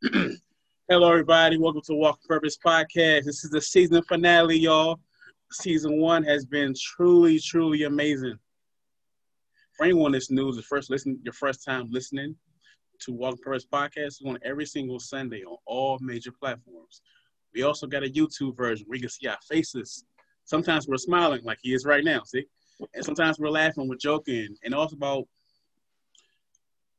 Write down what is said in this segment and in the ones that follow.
Hello, everybody. Welcome to Walking Purpose Podcast. This is the season finale, y'all. Season one has been truly, truly amazing. For anyone that's new, the first listen, your first time listening to Walking Purpose Podcast, on every single Sunday on all major platforms. We also got a YouTube version where you can see our faces. Sometimes we're smiling like he is right now, see? And sometimes we're laughing, we're joking, and also about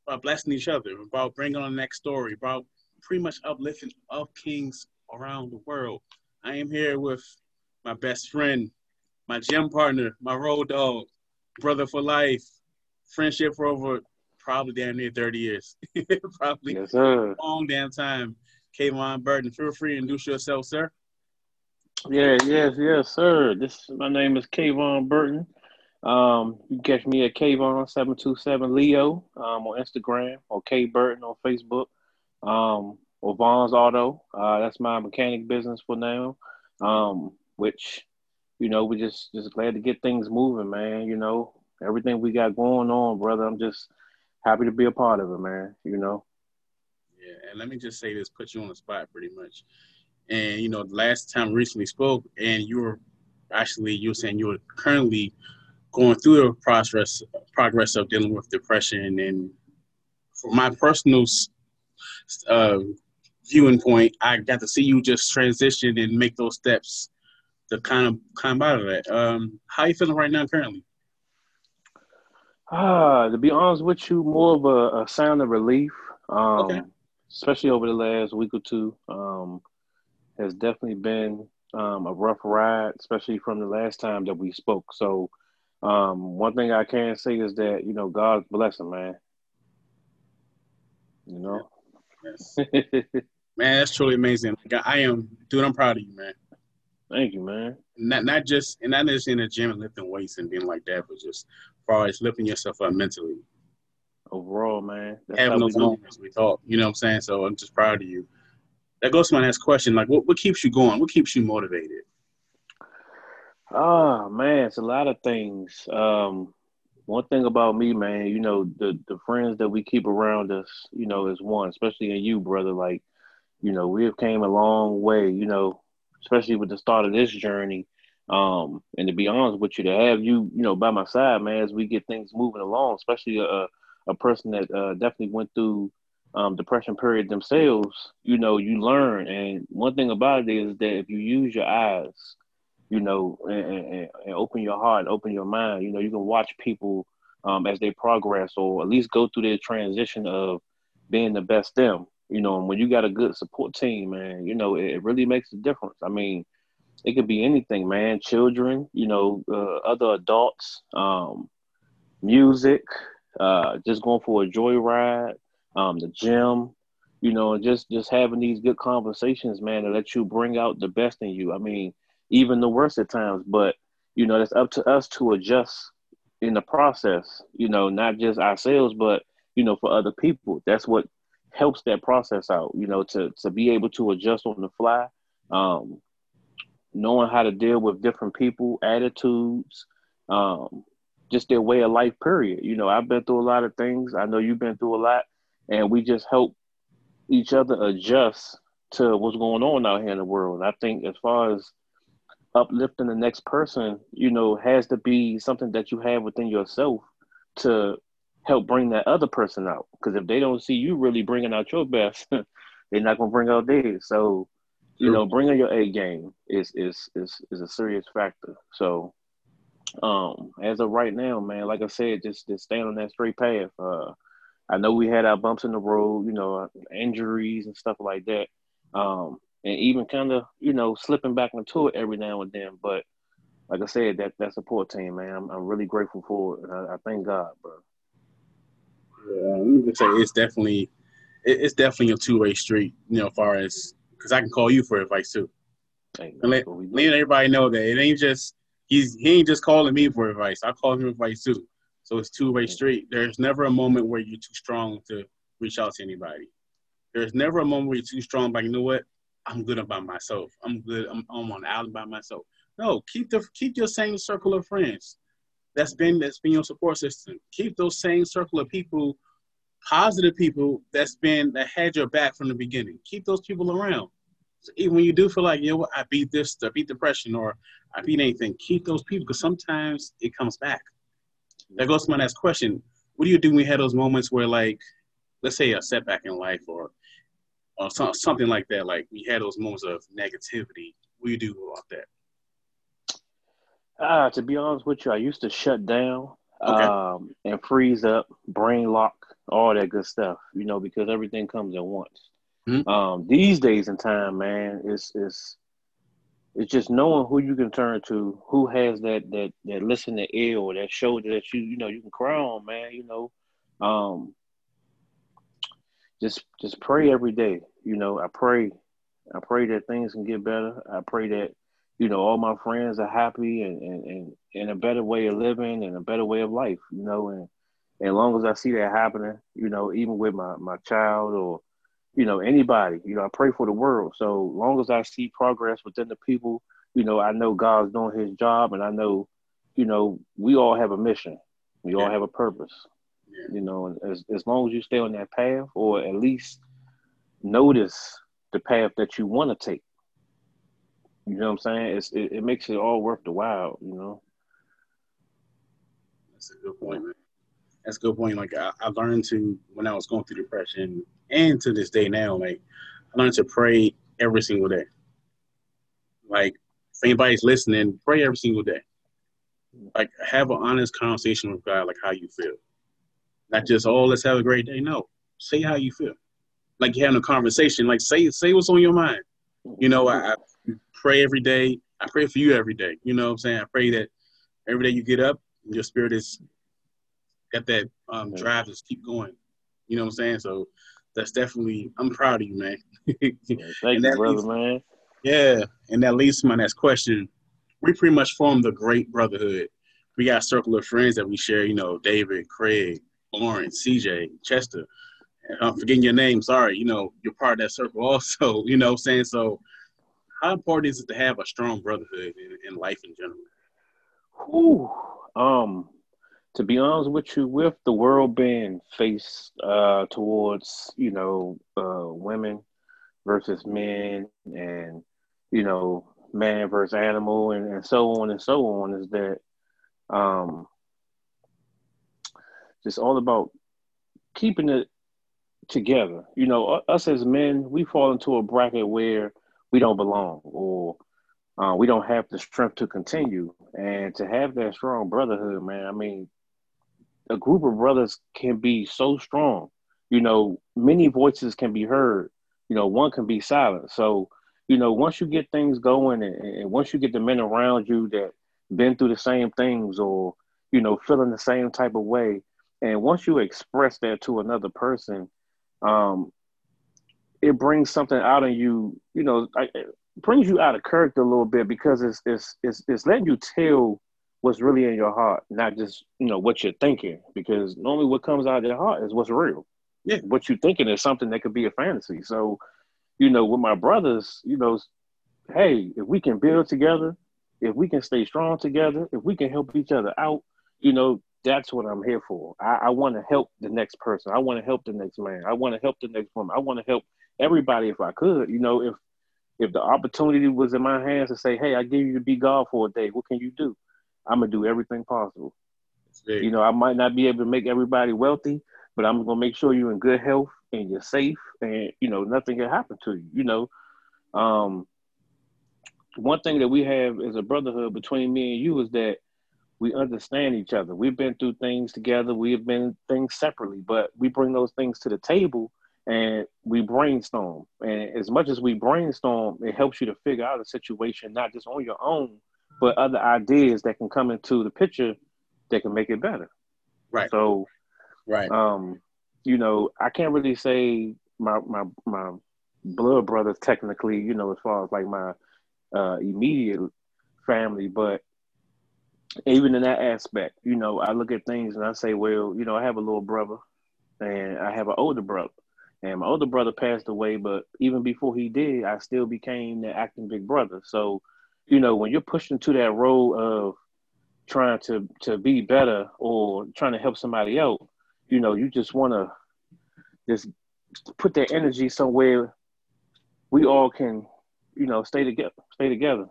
about blessing each other, about bringing on the next story, about pretty much uplifting of kings around the world. I am here with my best friend, my gym partner, my road dog, brother for life, friendship for over probably damn near 30 years. probably yes, sir. long damn time. Kavon Burton, feel free to introduce yourself, sir. Yeah, yes, yes, sir. This my name is Kavon Burton. Um, you catch me at Kayvon727 Leo um, on Instagram or K Burton on Facebook um, or Vaughn's Auto. Uh, that's my mechanic business for now. Um, which, you know, we just just glad to get things moving, man. You know, everything we got going on, brother. I'm just happy to be a part of it, man. You know. Yeah, and let me just say this, put you on the spot pretty much. And you know, the last time recently spoke, and you were actually you were saying you were currently going through the process progress of dealing with depression and for my personal uh, viewing point i got to see you just transition and make those steps to kind of come out of that. Um, how you feeling right now currently? Ah to be honest with you more of a, a sound of relief. Um, okay. especially over the last week or two um, has definitely been um, a rough ride especially from the last time that we spoke. So um, one thing I can say is that you know God's blessing, man. You know, yes. man, that's truly amazing. Like, I am, dude. I'm proud of you, man. Thank you, man. Not not just and not just in the gym and lifting weights and being like that, but just as far as lifting yourself up mentally. Overall, man. That's Having those moments we talk, you know what I'm saying? So I'm just proud of you. That goes to my next question. Like, what, what keeps you going? What keeps you motivated? Oh man, it's a lot of things. Um, one thing about me, man, you know, the the friends that we keep around us, you know, is one, especially in you, brother. Like, you know, we have came a long way, you know, especially with the start of this journey. Um, and to be honest with you, to have you, you know, by my side, man, as we get things moving along, especially a a person that uh, definitely went through um, depression period themselves, you know, you learn. And one thing about it is that if you use your eyes you know, and, and, and, open your heart, open your mind. You know, you can watch people um, as they progress or at least go through their transition of being the best them. You know, and when you got a good support team, man, you know, it, it really makes a difference. I mean, it could be anything, man. Children, you know, uh, other adults, um, music, uh, just going for a joyride, um, the gym, you know, just just having these good conversations, man, to let you bring out the best in you. I mean, even the worst at times. But you know, it's up to us to adjust in the process. You know, not just ourselves, but you know, for other people. That's what helps that process out. You know, to to be able to adjust on the fly, um, knowing how to deal with different people, attitudes, um, just their way of life. Period. You know, I've been through a lot of things. I know you've been through a lot, and we just help each other adjust to what's going on out here in the world. And I think as far as uplifting the next person, you know, has to be something that you have within yourself to help bring that other person out. Because if they don't see you really bringing out your best, they're not gonna bring out theirs. So, you know, bringing your A game is is is is a serious factor. So, um, as of right now, man, like I said, just just staying on that straight path. Uh, I know we had our bumps in the road, you know, injuries and stuff like that. Um, and even kind of you know slipping back into it every now and then. But like I said, that that support team, man, I'm, I'm really grateful for it. I, I thank God, bro. Yeah, let me just say it's definitely it's definitely a two way street. You know, as far as because I can call you for advice too. And let, let everybody know that it ain't just he's he ain't just calling me for advice. I call him advice too. So it's two way street. There's never a moment where you're too strong to reach out to anybody. There's never a moment where you're too strong, but you know what? I'm good by myself. I'm good. I'm, I'm on the island by myself. No, keep the keep your same circle of friends. That's been that's been your support system. Keep those same circle of people positive people that's been that had your back from the beginning. Keep those people around. So even when you do feel like, you know what, I beat this, I beat depression, or I beat anything, keep those people because sometimes it comes back. That goes to my next question. What do you do when you have those moments where, like, let's say a setback in life or or something like that, like we had those moments of negativity. What do you do about that? Uh, to be honest with you, I used to shut down okay. um, and freeze up, brain lock, all that good stuff, you know, because everything comes at once. Mm-hmm. Um, these days in time, man, it's it's it's just knowing who you can turn to, who has that that that listening ear or that shoulder that you you know you can cry on, man. You know, um, just just pray every day. You know, I pray, I pray that things can get better. I pray that you know all my friends are happy and and and, and a better way of living and a better way of life. You know, and, and as long as I see that happening, you know, even with my my child or you know anybody, you know, I pray for the world. So long as I see progress within the people, you know, I know God's doing His job, and I know, you know, we all have a mission. We yeah. all have a purpose. Yeah. You know, as as long as you stay on that path, or at least notice the path that you want to take. You know what I'm saying? It's, it, it makes it all worth the while. You know. That's a good point, man. That's a good point. Like I, I learned to when I was going through depression, and to this day now, like I learned to pray every single day. Like if anybody's listening, pray every single day. Like have an honest conversation with God, like how you feel. Not just, oh, let's have a great day. No, say how you feel. Like you're having a conversation. Like say say what's on your mind. You know, I, I pray every day. I pray for you every day. You know what I'm saying? I pray that every day you get up, your spirit is got that um, drive to keep going. You know what I'm saying? So that's definitely I'm proud of you, man. thank you, brother, leads, man. Yeah, and that leads to my next question. We pretty much formed the great brotherhood. We got a circle of friends that we share. You know, David, Craig, Lawrence, CJ, Chester. I'm forgetting your name. Sorry. You know, you're part of that circle also. You know, I'm saying so. How important is it to have a strong brotherhood in, in life in general? Ooh, um, to be honest with you, with the world being faced uh, towards you know uh, women versus men, and you know man versus animal, and, and so on and so on, is that um, just all about keeping it together. You know, us as men, we fall into a bracket where we don't belong or uh, we don't have the strength to continue. And to have that strong brotherhood, man, I mean, a group of brothers can be so strong. You know, many voices can be heard. You know, one can be silent. So, you know, once you get things going and, and once you get the men around you that been through the same things or, you know, feeling the same type of way, and once you express that to another person, um, it brings something out of you. You know, it brings you out of character a little bit because it's it's it's, it's letting you tell what's really in your heart, not just you know what you're thinking. Because normally, what comes out of your heart is what's real. Yeah, what you're thinking is something that could be a fantasy. So, you know, with my brothers, you know, hey, if we can build together, if we can stay strong together, if we can help each other out, you know, that's what I'm here for. I, I want to help the next person. I want to help the next man. I want to help the next woman. I want to help everybody if I could. You know, if if the opportunity was in my hands to say, "Hey, I give you to be God for a day. What can you do?" I'm gonna do everything possible. You know, I might not be able to make everybody wealthy, but I'm gonna make sure you're in good health and you're safe, and you know nothing can happen to you. You know, um, one thing that we have as a brotherhood between me and you is that we understand each other. We've been through things together. We have been things separately, but we bring those things to the table and we brainstorm. And as much as we brainstorm, it helps you to figure out a situation not just on your own, but other ideas that can come into the picture that can make it better. Right. So, right. Um, you know, I can't really say my my my blood brothers technically, you know, as far as like my uh, immediate family, but even in that aspect, you know, I look at things and I say, well, you know, I have a little brother and I have an older brother. And my older brother passed away, but even before he did, I still became the acting big brother. So, you know, when you're pushing to that role of trying to to be better or trying to help somebody out, you know, you just want to just put that energy somewhere we all can, you know, stay together, stay together.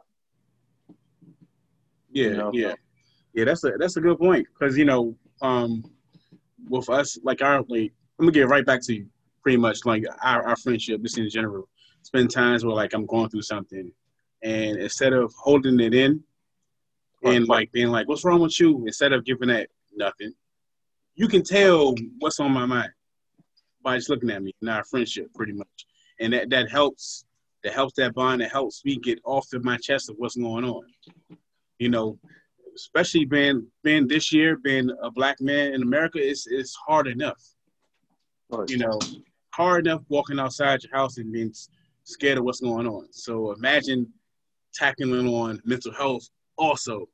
Yeah, you know? yeah, yeah. That's a that's a good point because you know, um, with us, like our like, I'm gonna get right back to you, pretty much like our, our friendship, just in general. It's been times where like I'm going through something, and instead of holding it in, and like being like, "What's wrong with you?" Instead of giving that nothing, you can tell what's on my mind by just looking at me in our friendship, pretty much, and that that helps. That helps that bond. That helps me get off of my chest of what's going on. You know, especially being being this year, being a black man in America, it's it's hard enough. You know, hard enough walking outside your house and being scared of what's going on. So imagine tackling on mental health also,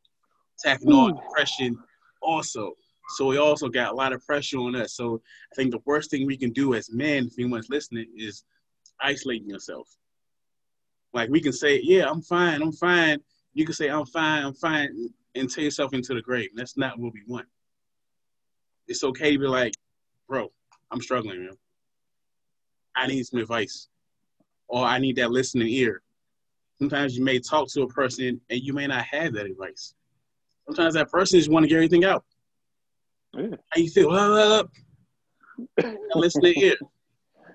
tackling Ooh. on depression also. So we also got a lot of pressure on us. So I think the worst thing we can do as men, if anyone's listening, is isolating yourself. Like we can say, yeah, I'm fine, I'm fine. You can say, I'm fine, I'm fine, and take yourself into the grave. That's not what we want. It's okay to be like, bro, I'm struggling, man. I need some advice. Or I need that listening ear. Sometimes you may talk to a person and you may not have that advice. Sometimes that person just want to get everything out. Yeah. How you feel? Uh, listening ear.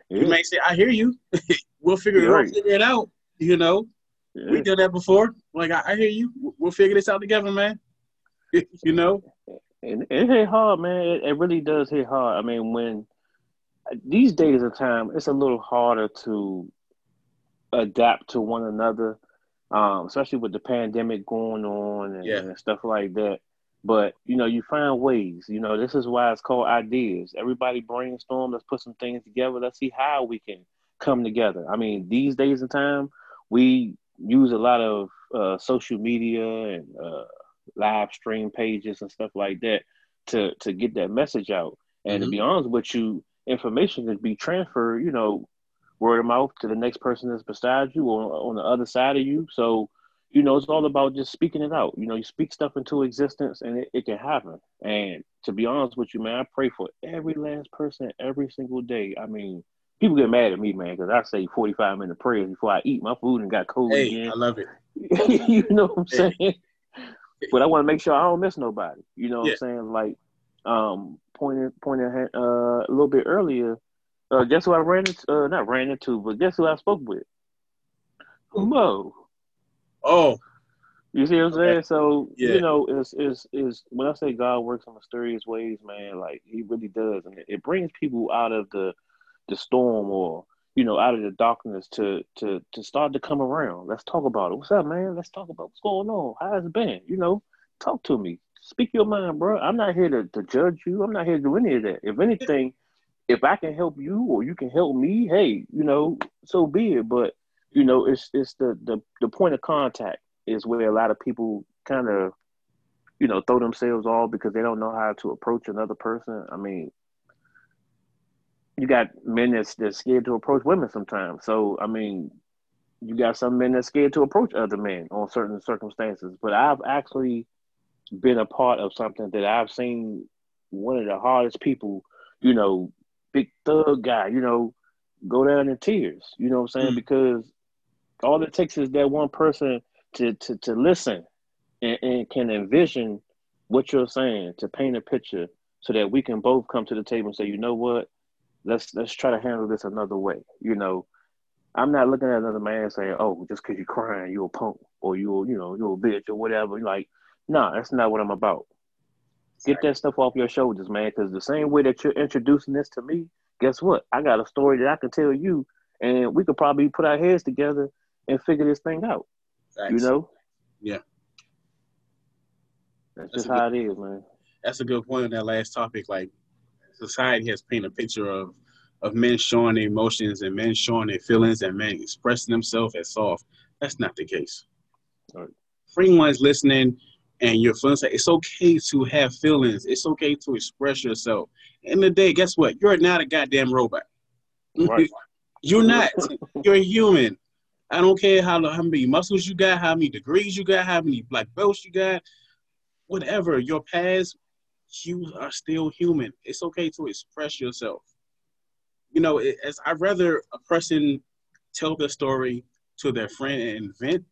Yeah. You may say, I hear you. we'll figure it out, figure it out. You know, yeah. we did that before. Like, I, I, hear you. We'll figure this out together, man. you know? And it hit hard, man. It, it, really does hit hard. I mean, when these days of time, it's a little harder to adapt to one another, um, especially with the pandemic going on and, yeah. and stuff like that. But you know, you find ways. You know, this is why it's called ideas. Everybody brainstorm. Let's put some things together. Let's see how we can come together. I mean, these days and time, we use a lot of uh, social media and uh, live stream pages and stuff like that to to get that message out. And mm-hmm. to be mm-hmm. honest with you, information can be transferred. You know, word of mouth to the next person that's beside you or on the other side of you. So you know, it's all about just speaking it out. You know, you speak stuff into existence and it, it can happen. And to be honest with you, man, I pray for every last person every single day. I mean, people get mad at me, man, because I say 45 minute prayers before I eat my food and got cold hey, again. I love it. you know what I'm hey. saying? But I want to make sure I don't miss nobody. You know what yeah. I'm saying? Like, um, pointing, pointing uh, a little bit earlier, uh, guess who I ran into? Uh, not ran into, but guess who I spoke with? Mo. Oh. You see what I'm saying? So yeah. you know, is is is when I say God works in mysterious ways, man, like He really does, and it brings people out of the the storm or you know out of the darkness to to to start to come around. Let's talk about it. What's up, man? Let's talk about what's going on. How's it been? You know, talk to me. Speak your mind, bro. I'm not here to, to judge you. I'm not here to do any of that. If anything, if I can help you or you can help me, hey, you know, so be it. But you know, it's it's the the the point of contact is where a lot of people kind of, you know, throw themselves off because they don't know how to approach another person. I mean, you got men that's, that's scared to approach women sometimes. So I mean, you got some men that's scared to approach other men on certain circumstances. But I've actually been a part of something that I've seen one of the hardest people, you know, big thug guy, you know, go down in tears. You know what I'm saying? Mm. Because all it takes is that one person to to, to listen and, and can envision what you're saying to paint a picture so that we can both come to the table and say, you know what, let's let's try to handle this another way. You know, I'm not looking at another man saying, oh, just because you're crying, you're a punk or you're you know you're a bitch or whatever. Like, no, nah, that's not what I'm about. Get that stuff off your shoulders, man. Because the same way that you're introducing this to me, guess what? I got a story that I can tell you, and we could probably put our heads together and figure this thing out. Thanks. You know? Yeah. That's, that's just how good, it is, man. That's a good point on that last topic. Like society has painted a picture of of men showing their emotions and men showing their feelings and men expressing themselves as soft. That's not the case. Right. For anyone's listening and your feelings, it's okay to have feelings. It's okay to express yourself. In the day, guess what? You're not a goddamn robot. Right. You're not. You're a human. I don't care how how many muscles you got, how many degrees you got, how many black belts you got, whatever your past, you are still human. It's okay to express yourself. you know, it, as I'd rather a person tell their story to their friend and vent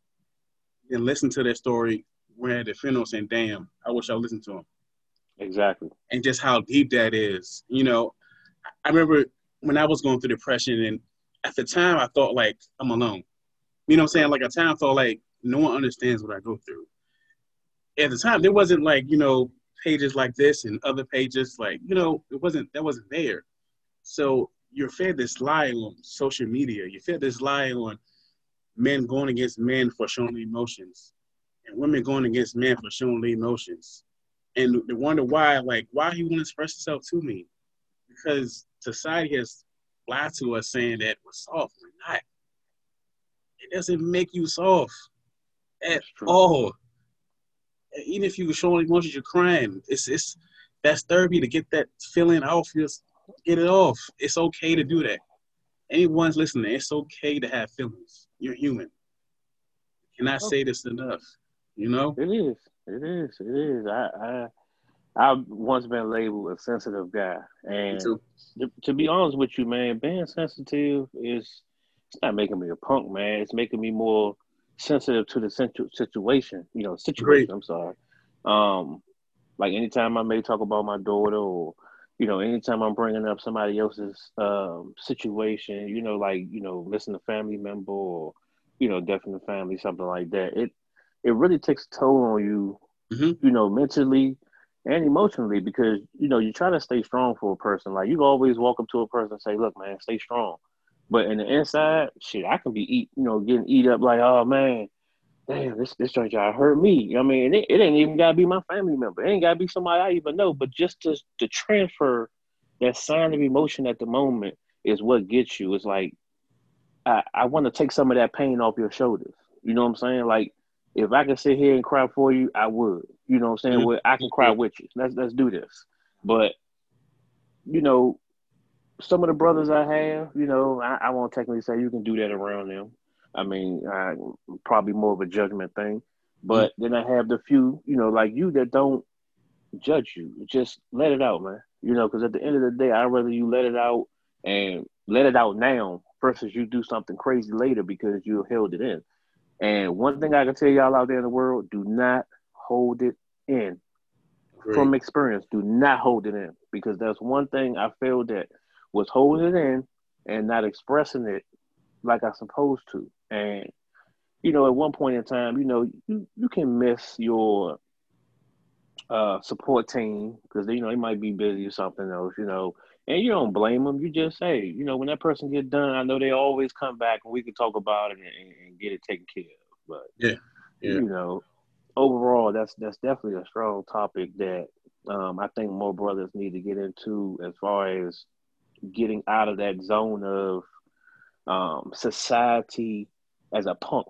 than listen to their story when at the funeral saying, "Damn, I wish I listened to him." Exactly. And just how deep that is. You know, I remember when I was going through depression, and at the time I thought like I'm alone. You know what I'm saying? Like at the time I thought like no one understands what I go through. At the time, there wasn't like you know pages like this and other pages like you know it wasn't that wasn't there. So you're fed this lie on social media. You fed this lie on men going against men for showing emotions, and women going against men for showing emotions. And they wonder why, like, why he won't express himself to me? Because society has lied to us saying that we're soft. We're not. It doesn't make you soft at all. Even if you showing emotions, you're crying. It's it's that's therapy to get that feeling off. Just get it off. It's okay to do that. Anyone's listening, it's okay to have feelings. You're human. Can I say this enough? You know? It is. It is. It is. I I I've once been labeled a sensitive guy, and to, to be honest with you, man, being sensitive is it's not making me a punk, man. It's making me more sensitive to the situ- situation. You know, situation. Great. I'm sorry. Um, like anytime I may talk about my daughter, or you know, anytime I'm bringing up somebody else's um, situation, you know, like you know, listen to family member or you know, death in the family, something like that. It it really takes a toll on you, mm-hmm. you know, mentally and emotionally because you know you try to stay strong for a person. Like you always walk up to a person and say, "Look, man, stay strong." But in the inside, shit, I can be eat, you know, getting eat up like, "Oh man, damn, this this joint y'all hurt me." You know I mean, it, it ain't even gotta be my family member. It ain't gotta be somebody I even know. But just to to transfer that sign of emotion at the moment is what gets you. It's like I, I want to take some of that pain off your shoulders. You know what I'm saying? Like if I could sit here and cry for you, I would. You know what I'm saying? Mm-hmm. Well, I can cry with you. Let's let's do this. But you know, some of the brothers I have, you know, I, I won't technically say you can do that around them. I mean, I, probably more of a judgment thing. But mm-hmm. then I have the few, you know, like you that don't judge you. Just let it out, man. You know, because at the end of the day, I'd rather you let it out and let it out now versus you do something crazy later because you held it in. And one thing I can tell y'all out there in the world: do not hold it in. Great. From experience, do not hold it in because that's one thing I feel that was holding it in and not expressing it like I supposed to. And you know, at one point in time, you know, you, you can miss your uh, support team because you know they might be busy or something else, you know, and you don't blame them. You just say, you know, when that person get done, I know they always come back and we can talk about it and, and get it taken care of. But yeah, yeah, you know, overall, that's that's definitely a strong topic that um, I think more brothers need to get into as far as getting out of that zone of um, society as a punk,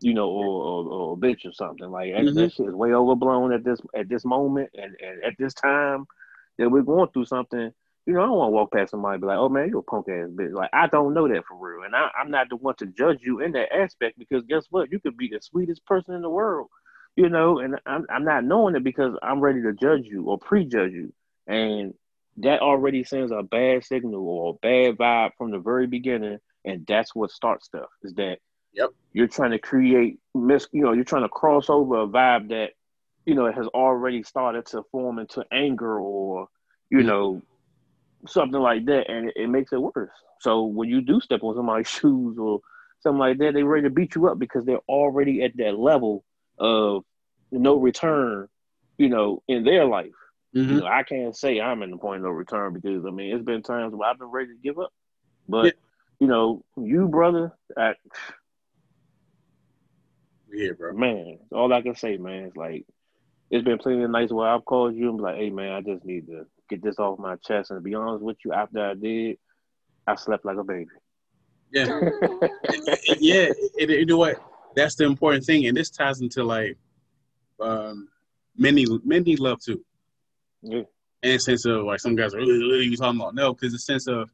you know, or, or, or a bitch or something. Like mm-hmm. that shit is way overblown at this at this moment and, and at this time that we're going through something you know, I don't want to walk past somebody and be like, "Oh man, you a punk ass bitch." Like I don't know that for real, and I, am not the one to judge you in that aspect because guess what? You could be the sweetest person in the world, you know, and I'm I'm not knowing it because I'm ready to judge you or prejudge you, and that already sends a bad signal or a bad vibe from the very beginning, and that's what starts stuff. Is that yep you're trying to create mis, you know, you're trying to cross over a vibe that you know has already started to form into anger or you know something like that, and it, it, makes it worse. So when you do step on somebody's shoes or something like that, they're ready to beat you up because they're already at that level of no return, you know, in their life. Mm-hmm. You know, I can't say I'm in the point of no return because I mean it's been times where I've been ready to give up, but yeah. you know, you brother, I, yeah, bro, man, all I can say, man, is like it's been plenty of nights where I've called you and be like, hey man, I just need to get this off my chest. And to be honest with you, after I did, I slept like a baby. Yeah, yeah. And, you know what? That's the important thing, and this ties into like um, many need love too. Yeah. In a sense of like some guys are really, really you talking about no, because the sense of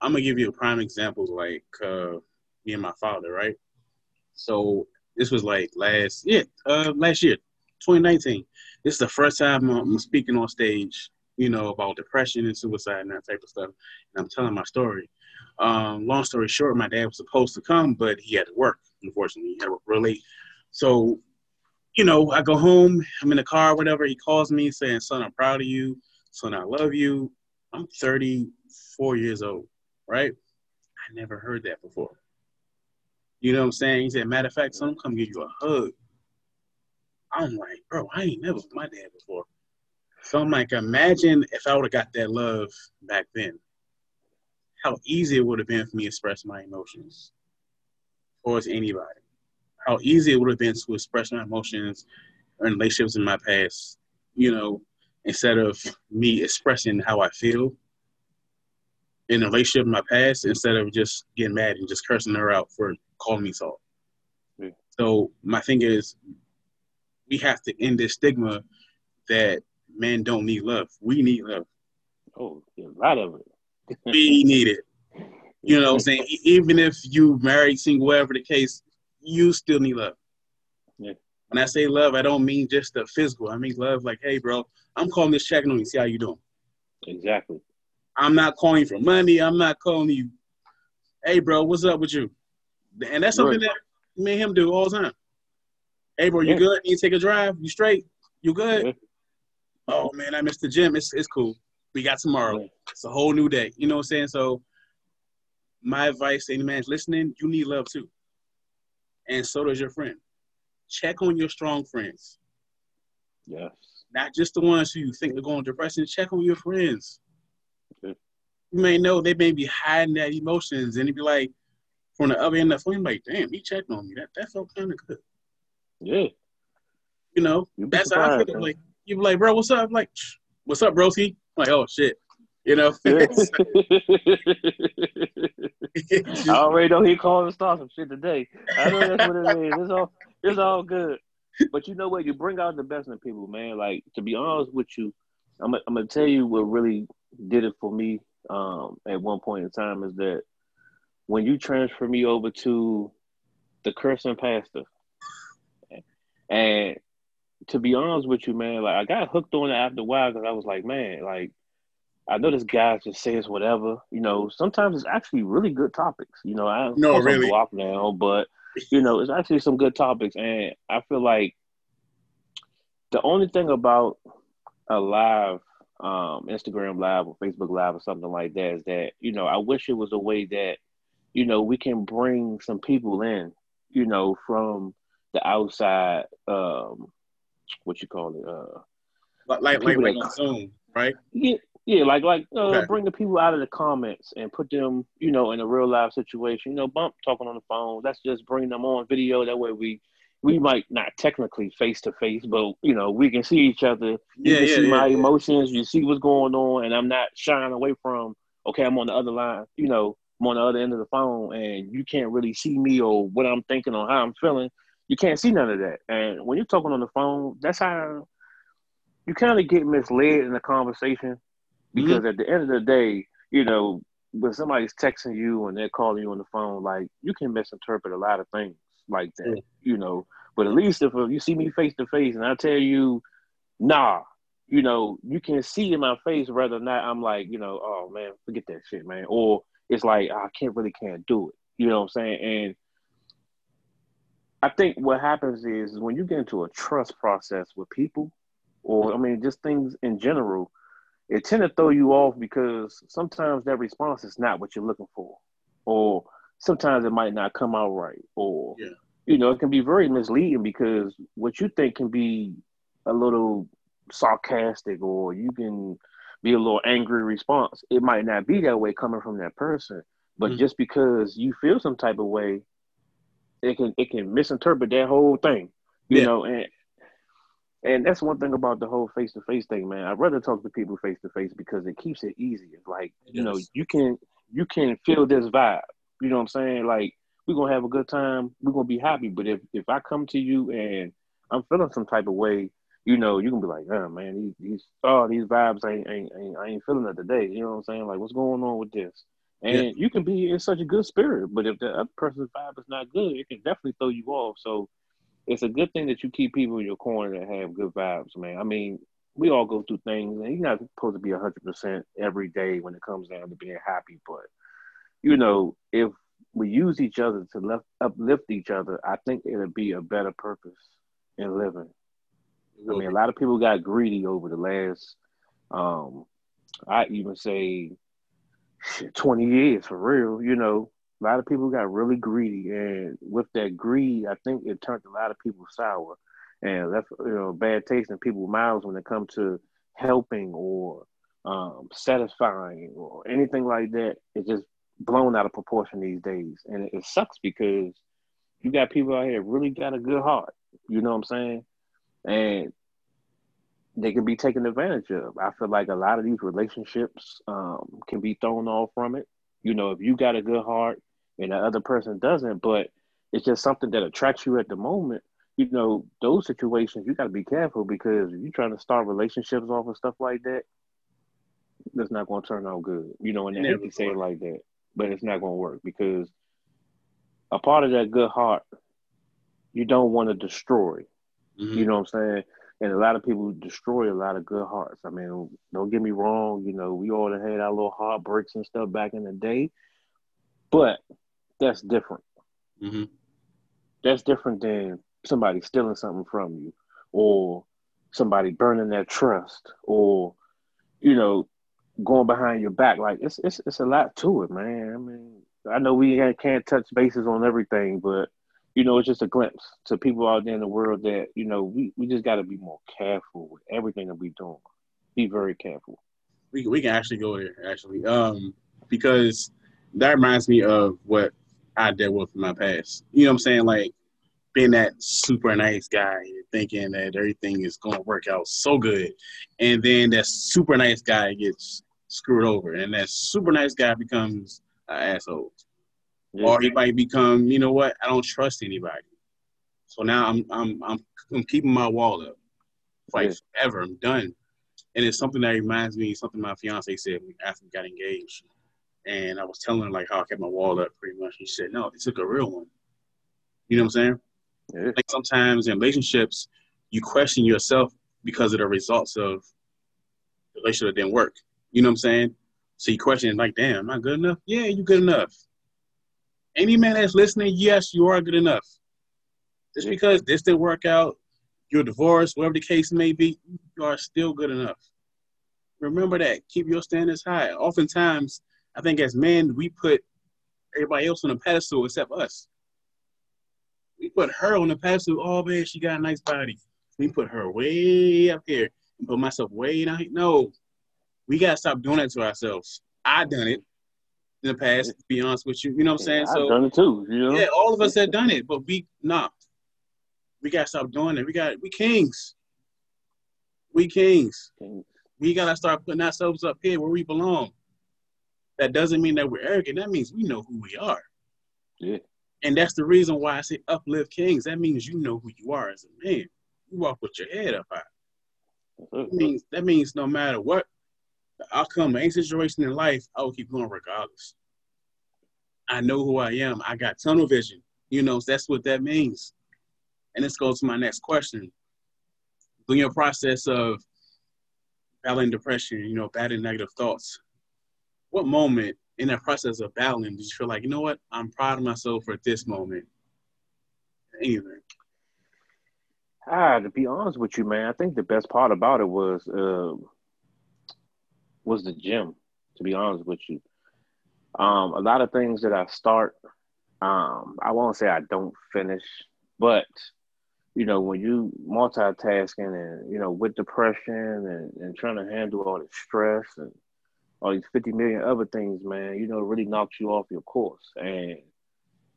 I'm gonna give you a prime example like uh, me and my father, right? So this was like last yeah, uh, last year, 2019. This is the first time I'm speaking on stage you know, about depression and suicide and that type of stuff. And I'm telling my story. Um, long story short, my dad was supposed to come, but he had to work. Unfortunately, he had to work real late. So, you know, I go home. I'm in the car, whatever. He calls me saying, "Son, I'm proud of you. Son, I love you." I'm 34 years old, right? I never heard that before. You know what I'm saying? He said, "Matter of fact, son, I'm come give you a hug." I'm like, bro, I ain't never with my dad before. So I'm like, imagine if I would have got that love back then how easy it would have been for me to express my emotions towards anybody. How easy it would have been to express my emotions in relationships in my past, you know, instead of me expressing how I feel in a relationship in my past, instead of just getting mad and just cursing her out for calling me salt. Yeah. So my thing is, we have to end this stigma that men don't need love. We need love. Oh, a lot of it we need it. You know what I'm saying? Even if you married, single, whatever the case, you still need love. Yeah. When I say love, I don't mean just the physical. I mean love like, hey, bro, I'm calling this checking on you, see how you doing. Exactly. I'm not calling you for money. I'm not calling you, hey, bro, what's up with you? And that's something right. that me and him do all the time. Hey, bro, you yeah. good? You take a drive? You straight? You good? Yeah. Oh man, I missed the gym. It's it's cool. We got tomorrow. Yeah. It's a whole new day. You know what I'm saying? So my advice to any man listening, you need love too. And so does your friend. Check on your strong friends. Yes. Not just the ones who you think are going depression. Check on your friends. Okay. You may know they may be hiding that emotions and you be like, from the other end of the phone, like, damn, he checked on me. That that felt kind of good. Yeah. You know, that's how I feel. Like, you be like, bro, what's up? I'm like, what's up, broski? like, oh shit. You know. I already know he called and start some shit today. I know that's what it is. It's all it's all good. But you know what? You bring out the best in people, man. Like to be honest with you, I'm I'm gonna tell you what really did it for me um, at one point in time is that when you transfer me over to the cursing pastor, and to be honest with you, man, like I got hooked on it after a while because I was like, man, like I know this guy just says whatever. You know, sometimes it's actually really good topics. You know, I no really block now, but you know, it's actually some good topics, and I feel like the only thing about a live um, Instagram live or Facebook live or something like that is that you know I wish it was a way that you know we can bring some people in, you know, from the outside um, what you call it, uh, like like, like, like on Zoom, right? Yeah, yeah, like like uh, okay. bring the people out of the comments and put them, you know, in a real live situation. You know, bump talking on the phone. That's just bring them on video. That way we we might not technically face to face, but you know, we can see each other. You yeah, can yeah, see yeah, my yeah. emotions. You see what's going on, and I'm not shying away from. Okay, I'm on the other line. You know, I'm on the other end of the phone, and you can't really see me or what I'm thinking or how I'm feeling you can't see none of that. And when you're talking on the phone, that's how you kind of get misled in the conversation because mm-hmm. at the end of the day, you know, when somebody's texting you and they're calling you on the phone, like you can misinterpret a lot of things like that, mm-hmm. you know. But at least if you see me face to face and I tell you, nah, you know, you can see in my face whether or not I'm like, you know, oh man, forget that shit, man. Or it's like, I can't really can't do it. You know what I'm saying? And I think what happens is, is when you get into a trust process with people, or I mean, just things in general, it tend to throw you off because sometimes that response is not what you're looking for, or sometimes it might not come out right, or yeah. you know, it can be very misleading because what you think can be a little sarcastic, or you can be a little angry response. It might not be that way coming from that person, but mm-hmm. just because you feel some type of way it can it can misinterpret that whole thing, you yeah. know, and and that's one thing about the whole face to face thing, man. I'd rather talk to people face to face because it keeps it easy. Like, yes. you know, you can you can feel this vibe. You know what I'm saying? Like, we're gonna have a good time, we're gonna be happy. But if if I come to you and I'm feeling some type of way, you know, you can be like, oh man, these, these oh these vibes ain't, ain't ain't I ain't feeling it today. You know what I'm saying? Like, what's going on with this? And yeah. you can be in such a good spirit, but if the other person's vibe is not good, it can definitely throw you off. So it's a good thing that you keep people in your corner that have good vibes, man. I mean, we all go through things, and you're not supposed to be hundred percent every day when it comes down to being happy. But you know, if we use each other to left, uplift each other, I think it'll be a better purpose in living. I mean, a lot of people got greedy over the last, um, I even say, 20 years for real. You know, a lot of people got really greedy. And with that greed, I think it turned a lot of people sour. And left, you know, bad taste in people's mouths when it comes to helping or um, satisfying or anything like that. It's just blown out of proportion these days, and it, it sucks because you got people out here really got a good heart. You know what I'm saying? And they can be taken advantage of. I feel like a lot of these relationships um, can be thrown off from it. You know, if you got a good heart and the other person doesn't, but it's just something that attracts you at the moment. You know, those situations you got to be careful because if you're trying to start relationships off and stuff like that, that's not going to turn out good. You know, and they say it like that but it's not going to work because a part of that good heart you don't want to destroy. Mm-hmm. You know what I'm saying? And a lot of people destroy a lot of good hearts. I mean, don't get me wrong. You know, we all had our little heartbreaks and stuff back in the day, but that's different. Mm-hmm. That's different than somebody stealing something from you, or somebody burning their trust, or you know, going behind your back. Like it's it's it's a lot to it, man. I mean, I know we can't touch bases on everything, but you know, it's just a glimpse to people out there in the world that you know we, we just got to be more careful with everything that we doing. Be very careful. We we can actually go there actually, um, because that reminds me of what I dealt with in my past. You know what I'm saying? Like being that super nice guy, thinking that everything is going to work out so good, and then that super nice guy gets screwed over, and that super nice guy becomes an asshole, yeah. or he might become, you know what? I don't trust anybody. So now I'm I'm I'm, I'm keeping my wall up, like yeah. forever. I'm done, and it's something that reminds me something my fiance said after we got engaged, and I was telling her like how I kept my wall up pretty much. She said, "No, it took a real one." You know what I'm saying? Yeah. Like sometimes in relationships, you question yourself because of the results of the relationship that didn't work. You know what I'm saying? So you question like, damn, am I good enough? Yeah, you good enough. Any man that's listening, yes, you are good enough. Just because this didn't work out, you're divorced, whatever the case may be, you are still good enough. Remember that. Keep your standards high. Oftentimes, I think as men, we put everybody else on a pedestal except us. We put her on the pedestal. Oh man, she got a nice body. We put her way up here and put myself way down here. No, we gotta stop doing that to ourselves. I done it in the past, to be honest with you. You know what I'm saying? I've so done it too. You know? Yeah, all of us have done it, but we nah. We gotta stop doing it. We got we kings. We kings. kings. We gotta start putting ourselves up here where we belong. That doesn't mean that we're arrogant. That means we know who we are. Yeah. And that's the reason why I say uplift kings. That means you know who you are as a man. You walk with your head up high. That uh, means that means no matter what the outcome any situation in life, I will keep going regardless. I know who I am. I got tunnel vision. You know, that's what that means. And this goes to my next question. During your process of battling depression, you know, battling negative thoughts, what moment in that process of battling did you feel like, you know what, I'm proud of myself for this moment? Anything. Ah, to be honest with you, man, I think the best part about it was uh, was the gym, to be honest with you. Um, a lot of things that I start, um, I won't say I don't finish, but you know, when you multitasking and you know, with depression and, and trying to handle all the stress and all these 50 million other things, man, you know, really knocks you off your course. And,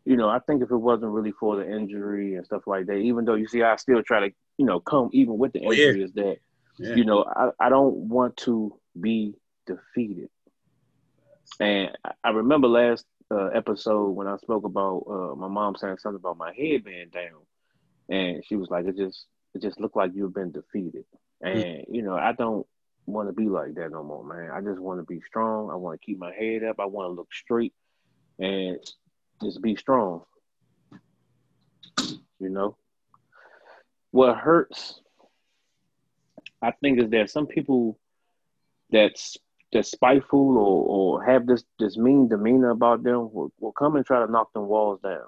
you know, I think if it wasn't really for the injury and stuff like that, even though you see, I still try to, you know, come even with the injury, oh, yeah. is that, yeah. you know, I, I don't want to be defeated. And I remember last uh, episode when I spoke about uh, my mom saying something about my head being down, and she was like, "It just it just looked like you've been defeated." Hmm. And you know, I don't want to be like that no more, man. I just want to be strong. I want to keep my head up. I want to look straight and just be strong. You know, what hurts I think is that some people that's that's spiteful or, or have this this mean demeanor about them will, will come and try to knock them walls down.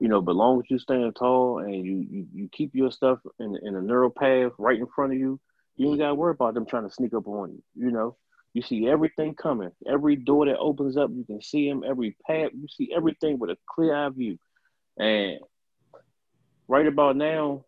You know, but long as you stand tall and you, you, you keep your stuff in in a neural path right in front of you, you ain't gotta worry about them trying to sneak up on you. You know, you see everything coming. Every door that opens up, you can see them. Every path, you see everything with a clear eye view. And right about now,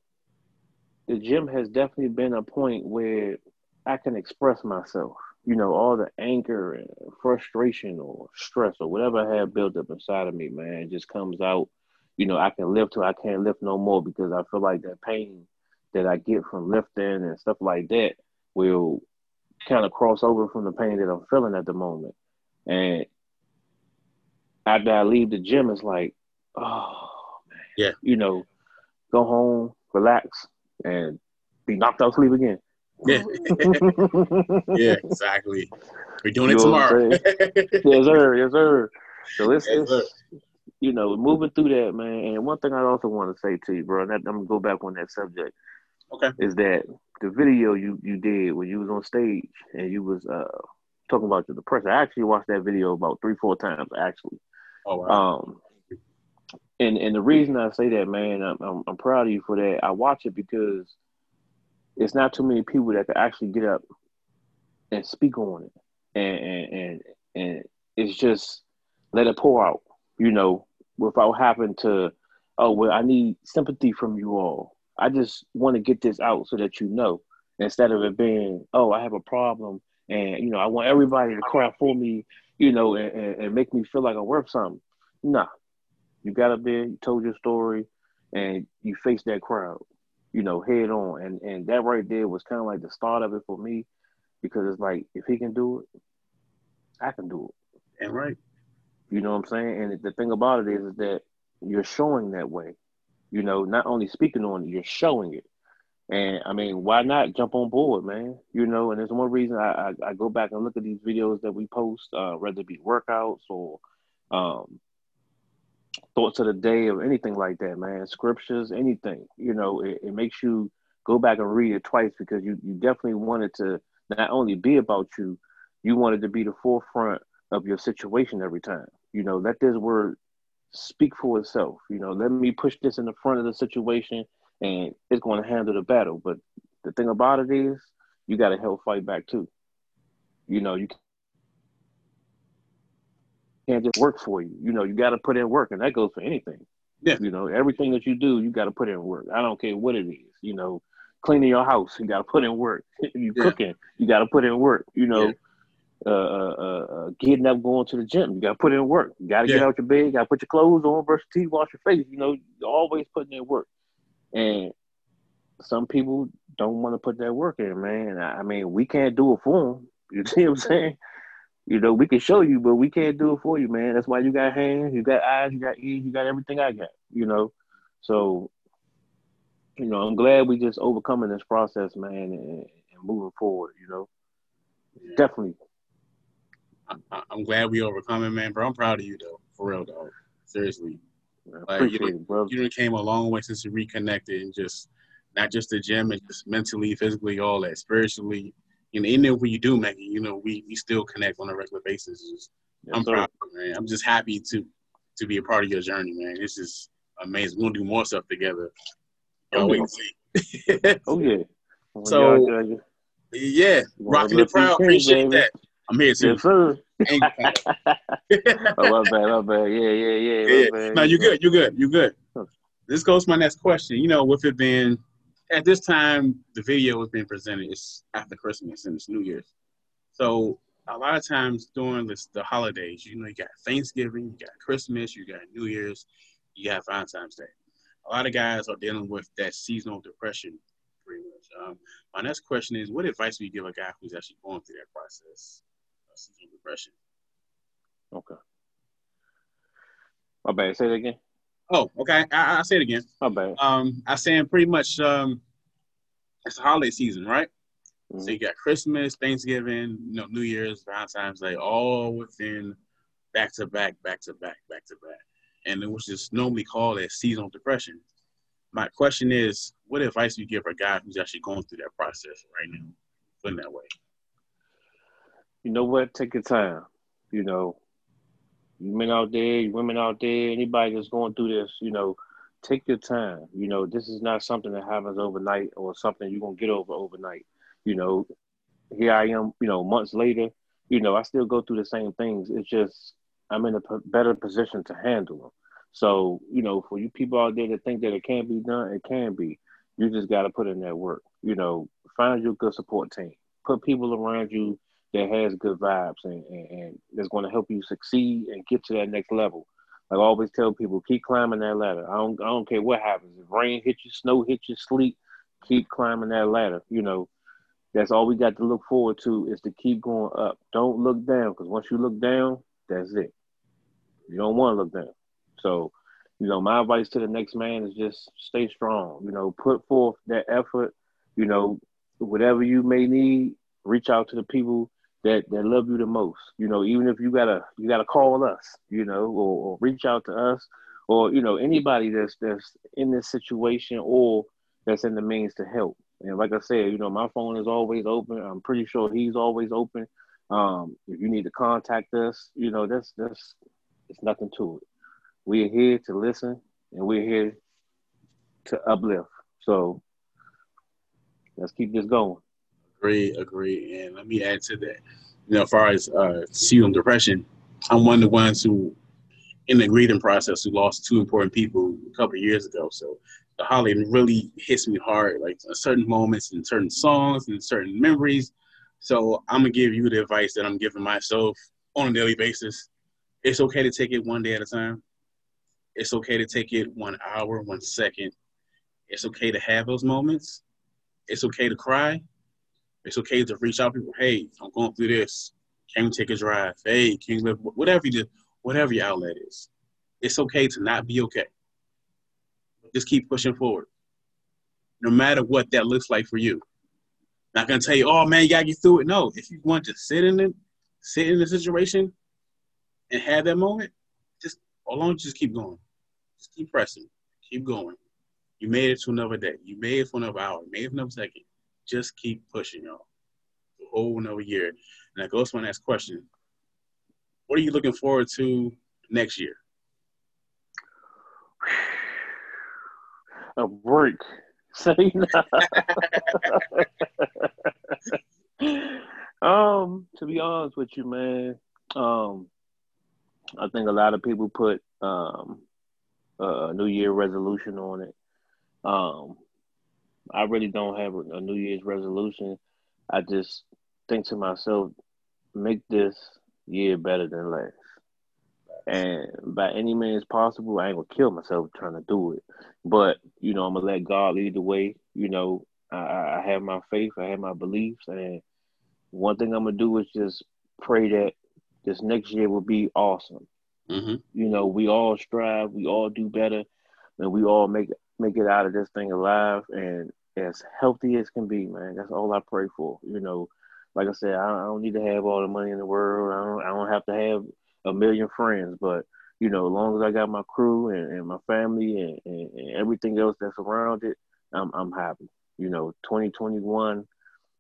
the gym has definitely been a point where I can express myself. You know, all the anger and frustration or stress or whatever I have built up inside of me, man, just comes out. You know, I can lift till I can't lift no more because I feel like that pain that I get from lifting and stuff like that will kind of cross over from the pain that I'm feeling at the moment. And after I leave the gym, it's like, oh man, yeah, you know, go home, relax, and be knocked out sleep again. Yeah, yeah, exactly. We're doing you it tomorrow. yes, sir. Yes, sir. So it's, yes, it's you know, moving through that, man. And one thing I also want to say to you, bro, and I'm gonna go back on that subject. Okay. Is that the video you you did when you was on stage and you was uh talking about your depression? I actually watched that video about three, four times actually. Oh wow. Um, and and the reason I say that, man, I'm, I'm, I'm proud of you for that. I watch it because it's not too many people that can actually get up and speak on it, and and and, and it's just let it pour out, you know, without having to, oh well, I need sympathy from you all. I just want to get this out so that you know, instead of it being, oh, I have a problem, and you know, I want everybody to cry for me, you know, and, and, and make me feel like I'm worth something. Nah, you got up there, you told your story, and you faced that crowd, you know, head on. And and that right there was kind of like the start of it for me, because it's like if he can do it, I can do it. And right. You know what I'm saying? And the thing about it is, is that you're showing that way. You know, not only speaking on it, you're showing it. And I mean, why not jump on board, man? You know, and there's one reason I, I, I go back and look at these videos that we post, uh, whether it be workouts or um, thoughts of the day or anything like that, man. Scriptures, anything. You know, it, it makes you go back and read it twice because you, you definitely wanted to not only be about you, you wanted to be the forefront of your situation every time. You know, let this word speak for itself. You know, let me push this in the front of the situation and it's going to handle the battle. But the thing about it is, you got to help fight back too. You know, you can't just work for you. You know, you got to put in work, and that goes for anything. Yeah. You know, everything that you do, you got to put in work. I don't care what it is. You know, cleaning your house, you got to put in work. you yeah. cooking, you got to put in work. You know, yeah. Uh, uh, uh, uh, getting up, going to the gym, you got to put in work. You got to yeah. get out your bed, You got to put your clothes on, brush your teeth, wash your face. You know, you're always putting in work. And some people don't want to put that work in, man. I mean, we can't do it for them. You see what I'm saying? You know, we can show you, but we can't do it for you, man. That's why you got hands, you got eyes, you got ears, you got everything I got. You know, so you know, I'm glad we just overcoming this process, man, and, and moving forward. You know, yeah. definitely. I, am glad we overcome it, man. Bro, I'm proud of you, though. For real, though. Seriously. Like, you, it, bro. you came a long way since you reconnected and just not just the gym and just mentally, physically, all that, spiritually And even if we do make it, you know, we, we still connect on a regular basis. Just, yes, I'm sir. proud, man. I'm just happy to to be a part of your journey, man. It's just amazing. We're gonna do more stuff together. Y'all oh, wait and see. oh yeah. so yeah, rocking the proud. Appreciate that. I'm here too. Yes, sir. oh my bad, my bad. Yeah, yeah, yeah. yeah. Bad. No, you're good. You're good. You're good. This goes to my next question. You know, with it being at this time, the video was being presented. It's after Christmas and it's New Year's. So a lot of times during this, the holidays, you know, you got Thanksgiving, you got Christmas, you got New Year's, you got Valentine's Day. A lot of guys are dealing with that seasonal depression, pretty much. Um, my next question is, what advice would you give a guy who's actually going through that process seasonal depression? Okay. My bad. Say it again. Oh, okay. I, will say it again. My bad. Um, I saying pretty much um, it's the holiday season, right? Mm-hmm. So you got Christmas, Thanksgiving, you know, New Year's, Valentine's Day, all within back to back, back to back, back to back, and it was just normally called as seasonal depression. My question is, what advice do you give a guy who's actually going through that process right now, feeling that way? You know what? Take your time. You know, you men out there, you women out there, anybody that's going through this, you know, take your time. You know, this is not something that happens overnight or something you're gonna get over overnight. You know, here I am, you know, months later, you know, I still go through the same things. It's just I'm in a p- better position to handle them. So, you know, for you people out there that think that it can't be done, it can be. You just got to put in that work. You know, find your good support team. Put people around you that has good vibes and, and, and that's going to help you succeed and get to that next level. Like I always tell people, keep climbing that ladder. I don't, I don't care what happens. If rain hits you, snow hits you, sleet, keep climbing that ladder. You know, that's all we got to look forward to is to keep going up. Don't look down because once you look down, that's it. You don't want to look down. So, you know, my advice to the next man is just stay strong. You know, put forth that effort. You know, whatever you may need, reach out to the people that that love you the most. You know, even if you gotta you gotta call us, you know, or, or reach out to us, or you know anybody that's that's in this situation or that's in the means to help. And like I said, you know, my phone is always open. I'm pretty sure he's always open. Um, if you need to contact us, you know, that's that's it's nothing to it. We're here to listen and we're here to uplift. So let's keep this going. Agree, agree. And let me add to that. You know, as far as uh, seasonal depression, I'm one of the ones who, in the grieving process, who lost two important people a couple of years ago. So the holiday really hits me hard, like certain moments and certain songs and certain memories. So I'm gonna give you the advice that I'm giving myself on a daily basis. It's okay to take it one day at a time. It's okay to take it one hour, one second. It's okay to have those moments. It's okay to cry. It's okay to reach out to people. Hey, I'm going through this. Can we take a drive? Hey, can you live? Whatever you do, whatever your outlet is. It's okay to not be okay. Just keep pushing forward. No matter what that looks like for you. Not gonna tell you, oh man, you gotta get through it. No, if you want to sit in it, sit in the situation and have that moment, just all long just keep going. Just keep pressing. Keep going. You made it to another day. You made it for another hour. You made it for another second just keep pushing, y'all. Whole another year. And that goes to my next question. What are you looking forward to next year? A break. Say um, to be honest with you, man, um, I think a lot of people put um a New Year resolution on it. Um, I really don't have a New Year's resolution. I just think to myself, make this year better than last. And by any means possible, I ain't gonna kill myself trying to do it. But you know, I'm gonna let God lead the way. You know, I, I have my faith, I have my beliefs, and one thing I'm gonna do is just pray that this next year will be awesome. Mm-hmm. You know, we all strive, we all do better, and we all make make it out of this thing alive. And as healthy as can be, man. That's all I pray for. You know, like I said, I, don't need to have all the money in the world. I don't, I don't have to have a million friends, but you know, as long as I got my crew and, and my family and, and, and, everything else that's around it, I'm I'm happy. You know, 2021,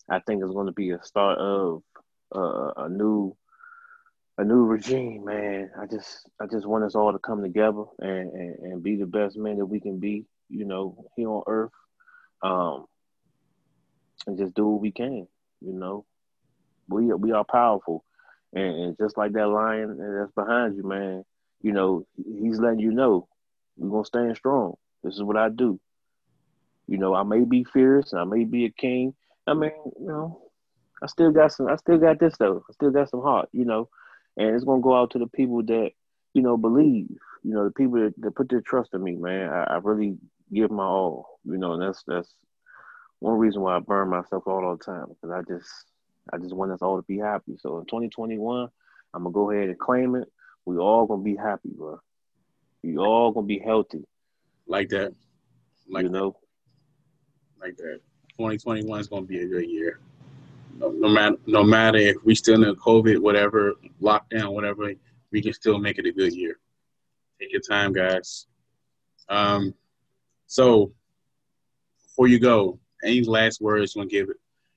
I think is going to be a start of uh, a new a new regime, man. I just I just want us all to come together and, and, and be the best men that we can be. You know, here on Earth um, and just do what we can. You know, we we are powerful, and, and just like that lion that's behind you, man. You know, he's letting you know we're gonna stand strong. This is what I do. You know, I may be fierce, I may be a king. I mean, you know, I still got some. I still got this though. I still got some heart. You know, and it's gonna go out to the people that you know believe. You know, the people that, that put their trust in me, man. I, I really give my all. You know, and that's that's one reason why I burn myself out all the time because I just I just want us all to be happy. So in 2021, I'm gonna go ahead and claim it. We all gonna be happy, bro. We all gonna be healthy. Like that. Like you know. Like that. 2021 is gonna be a good year. No, no matter no matter if we still in COVID, whatever lockdown, whatever, we can still make it a good year. Take your time, guys. Um, so before you go, any last words you want to give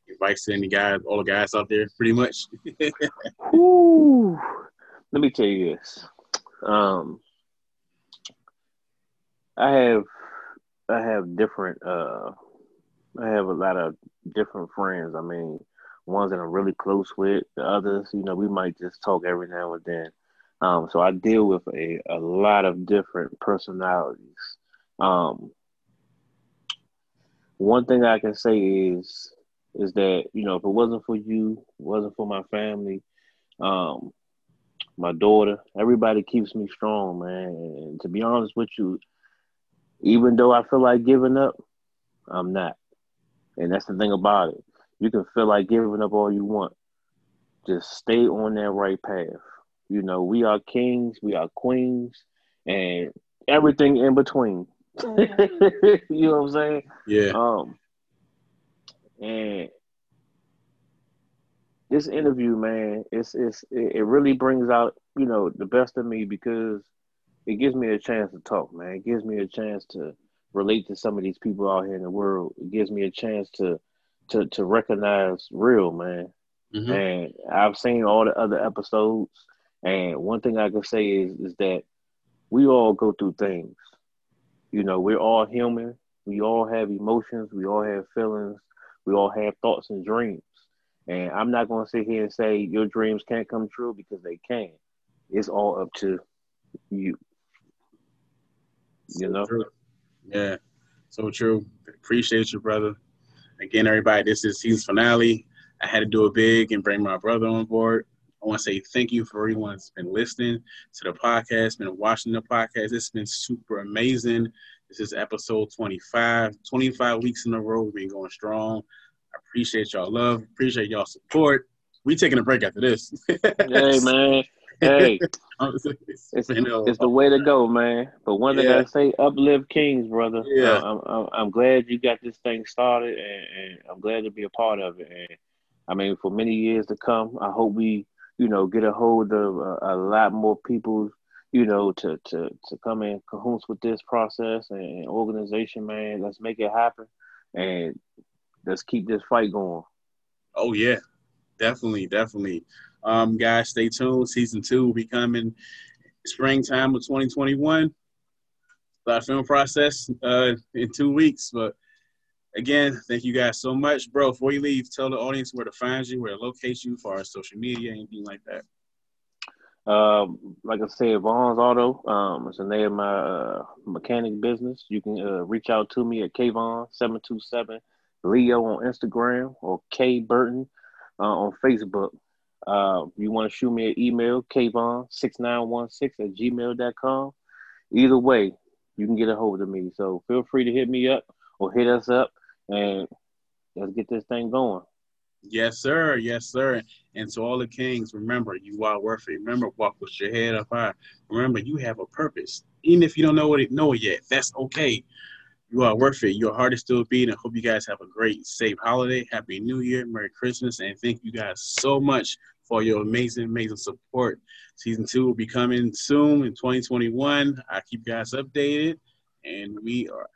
advice to any guys, all the guys out there, pretty much? Ooh, let me tell you this. Um, I have I have different uh I have a lot of different friends. I mean, ones that I'm really close with, the others, you know, we might just talk every now and then. Um, so I deal with a, a lot of different personalities. Um, one thing I can say is is that you know if it wasn't for you, wasn't for my family, um, my daughter, everybody keeps me strong, man. And to be honest with you, even though I feel like giving up, I'm not. And that's the thing about it. You can feel like giving up all you want. Just stay on that right path. You know, we are kings, we are queens, and everything in between. you know what I'm saying? Yeah. Um, and this interview, man, it's it's it really brings out you know the best of me because it gives me a chance to talk, man. It gives me a chance to relate to some of these people out here in the world. It gives me a chance to to to recognize real, man. Mm-hmm. And I've seen all the other episodes, and one thing I can say is is that we all go through things. You know, we're all human. We all have emotions. We all have feelings. We all have thoughts and dreams. And I'm not going to sit here and say your dreams can't come true because they can. It's all up to you. You know? True. Yeah, so true. Appreciate you, brother. Again, everybody, this is season finale. I had to do it big and bring my brother on board. I want to say thank you for everyone that's been listening to the podcast, been watching the podcast. It's been super amazing. This is episode 25. 25 weeks in a row, we've been going strong. I appreciate y'all love, appreciate y'all support. We taking a break after this. hey man, hey, it's, it's, it's, the way to go, man. But one thing yeah. I say, uplift kings, brother. Yeah, uh, I'm, I'm, I'm glad you got this thing started, and, and, I'm glad to be a part of it. And I mean, for many years to come, I hope we, you know, get a hold of a, a lot more people, you know, to to to come in cahoots with this process and organization, man. Let's make it happen, and let's keep this fight going. Oh yeah, definitely, definitely. Um, guys, stay tuned. Season two will be coming springtime of 2021. Start film process uh, in two weeks. But again, thank you guys so much, bro. Before you leave, tell the audience where to find you, where to locate you, for our social media, anything like that. Um, like I said, Vaughn's Auto. Um, it's the name of my uh, mechanic business. You can uh, reach out to me at Kvon seven two seven Leo on Instagram or K Burton uh, on Facebook. Uh, you want to shoot me an email, kvon6916 at gmail.com. Either way, you can get a hold of me. So feel free to hit me up or hit us up and let's get this thing going. Yes, sir. Yes, sir. And to all the kings, remember, you are worth it. Remember, walk with your head up high. Remember, you have a purpose. Even if you don't know what it know it yet, that's okay. You are worth it. Your heart is still beating. I hope you guys have a great, safe holiday. Happy New Year. Merry Christmas. And thank you guys so much for your amazing, amazing support. Season two will be coming soon in 2021. I keep you guys updated, and we are